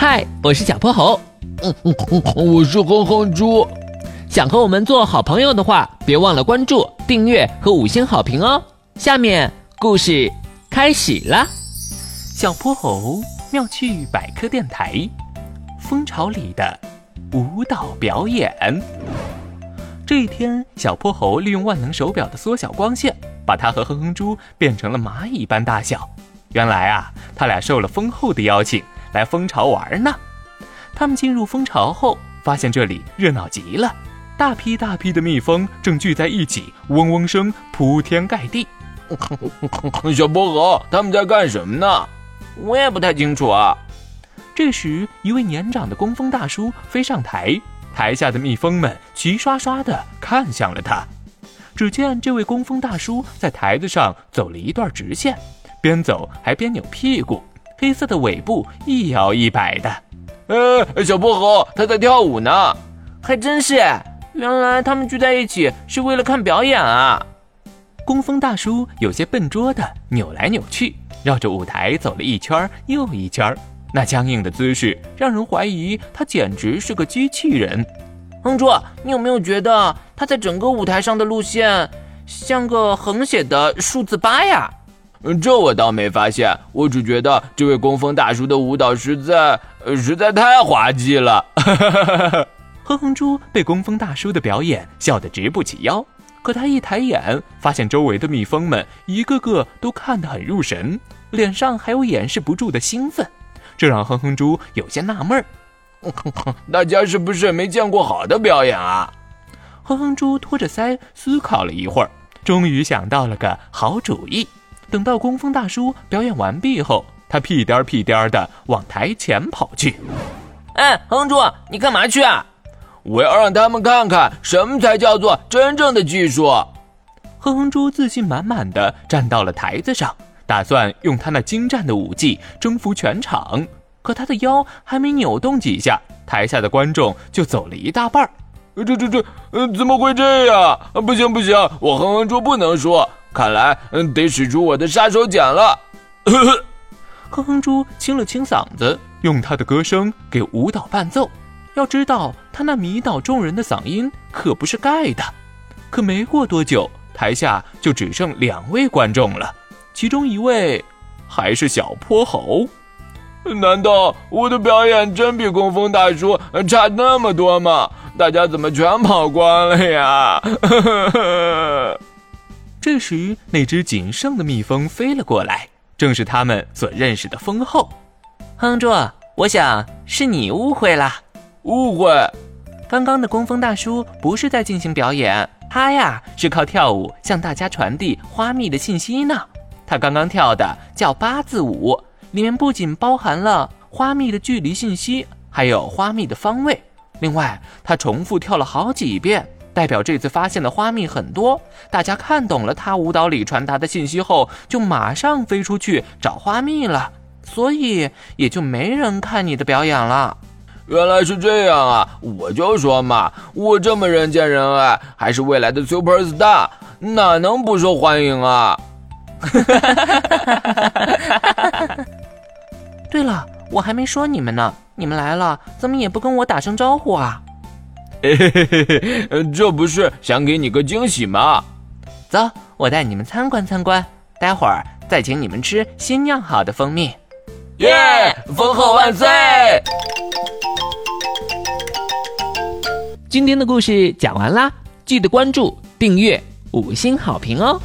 嗨，我是小泼猴。嗯嗯嗯，我是哼哼猪。想和我们做好朋友的话，别忘了关注、订阅和五星好评哦。下面故事开始了。小泼猴妙趣百科电台，蜂巢里的舞蹈表演。这一天，小泼猴利用万能手表的缩小光线，把它和哼哼猪变成了蚂蚁般大小。原来啊，他俩受了蜂后的邀请。来蜂巢玩呢，他们进入蜂巢后，发现这里热闹极了，大批大批的蜜蜂正聚在一起，嗡嗡声铺天盖地。小薄荷，他们在干什么呢？我也不太清楚啊。这时，一位年长的工蜂大叔飞上台，台下的蜜蜂们齐刷刷地看向了他。只见这位工蜂大叔在台子上走了一段直线，边走还边扭屁股。黑色的尾部一摇一摆的，呃，小薄荷它在跳舞呢，还真是。原来他们聚在一起是为了看表演啊！工蜂大叔有些笨拙的扭来扭去，绕着舞台走了一圈又一圈，那僵硬的姿势让人怀疑他简直是个机器人。哼猪，你有没有觉得他在整个舞台上的路线像个横写的数字八呀？这我倒没发现，我只觉得这位工蜂大叔的舞蹈实在，实在太滑稽了。哼哼猪被工蜂大叔的表演笑得直不起腰，可他一抬眼，发现周围的蜜蜂们一个个都看得很入神，脸上还有掩饰不住的兴奋，这让哼哼猪有些纳闷儿。大家是不是没见过好的表演啊？哼哼猪托着腮思考了一会儿，终于想到了个好主意。等到工蜂大叔表演完毕后，他屁颠儿屁颠儿的往台前跑去。哎，哼猪，你干嘛去啊？我要让他们看看什么才叫做真正的技术。哼哼猪自信满满的站到了台子上，打算用他那精湛的舞技征服全场。可他的腰还没扭动几下，台下的观众就走了一大半儿。这这这，呃，怎么会这样？不行不行，我哼哼猪不能输。看来，嗯，得使出我的杀手锏了。哼哼猪清了清嗓子，用他的歌声给舞蹈伴奏。要知道，他那迷倒众人的嗓音可不是盖的。可没过多久，台下就只剩两位观众了，其中一位还是小泼猴。难道我的表演真比工蜂大叔差那么多吗？大家怎么全跑光了呀？这时，那只仅剩的蜜蜂飞了过来，正是他们所认识的蜂后。哼猪，我想是你误会了。误会？刚刚的工蜂大叔不是在进行表演，他呀是靠跳舞向大家传递花蜜的信息呢。他刚刚跳的叫八字舞，里面不仅包含了花蜜的距离信息，还有花蜜的方位。另外，他重复跳了好几遍。代表这次发现的花蜜很多，大家看懂了他舞蹈里传达的信息后，就马上飞出去找花蜜了，所以也就没人看你的表演了。原来是这样啊！我就说嘛，我这么人见人爱，还是未来的 super star，哪能不受欢迎啊？对了，我还没说你们呢，你们来了，怎么也不跟我打声招呼啊？嘿嘿嘿嘿，这不是想给你个惊喜吗？走，我带你们参观参观，待会儿再请你们吃新酿好的蜂蜜。耶！蜂后万岁！今天的故事讲完啦，记得关注、订阅、五星好评哦。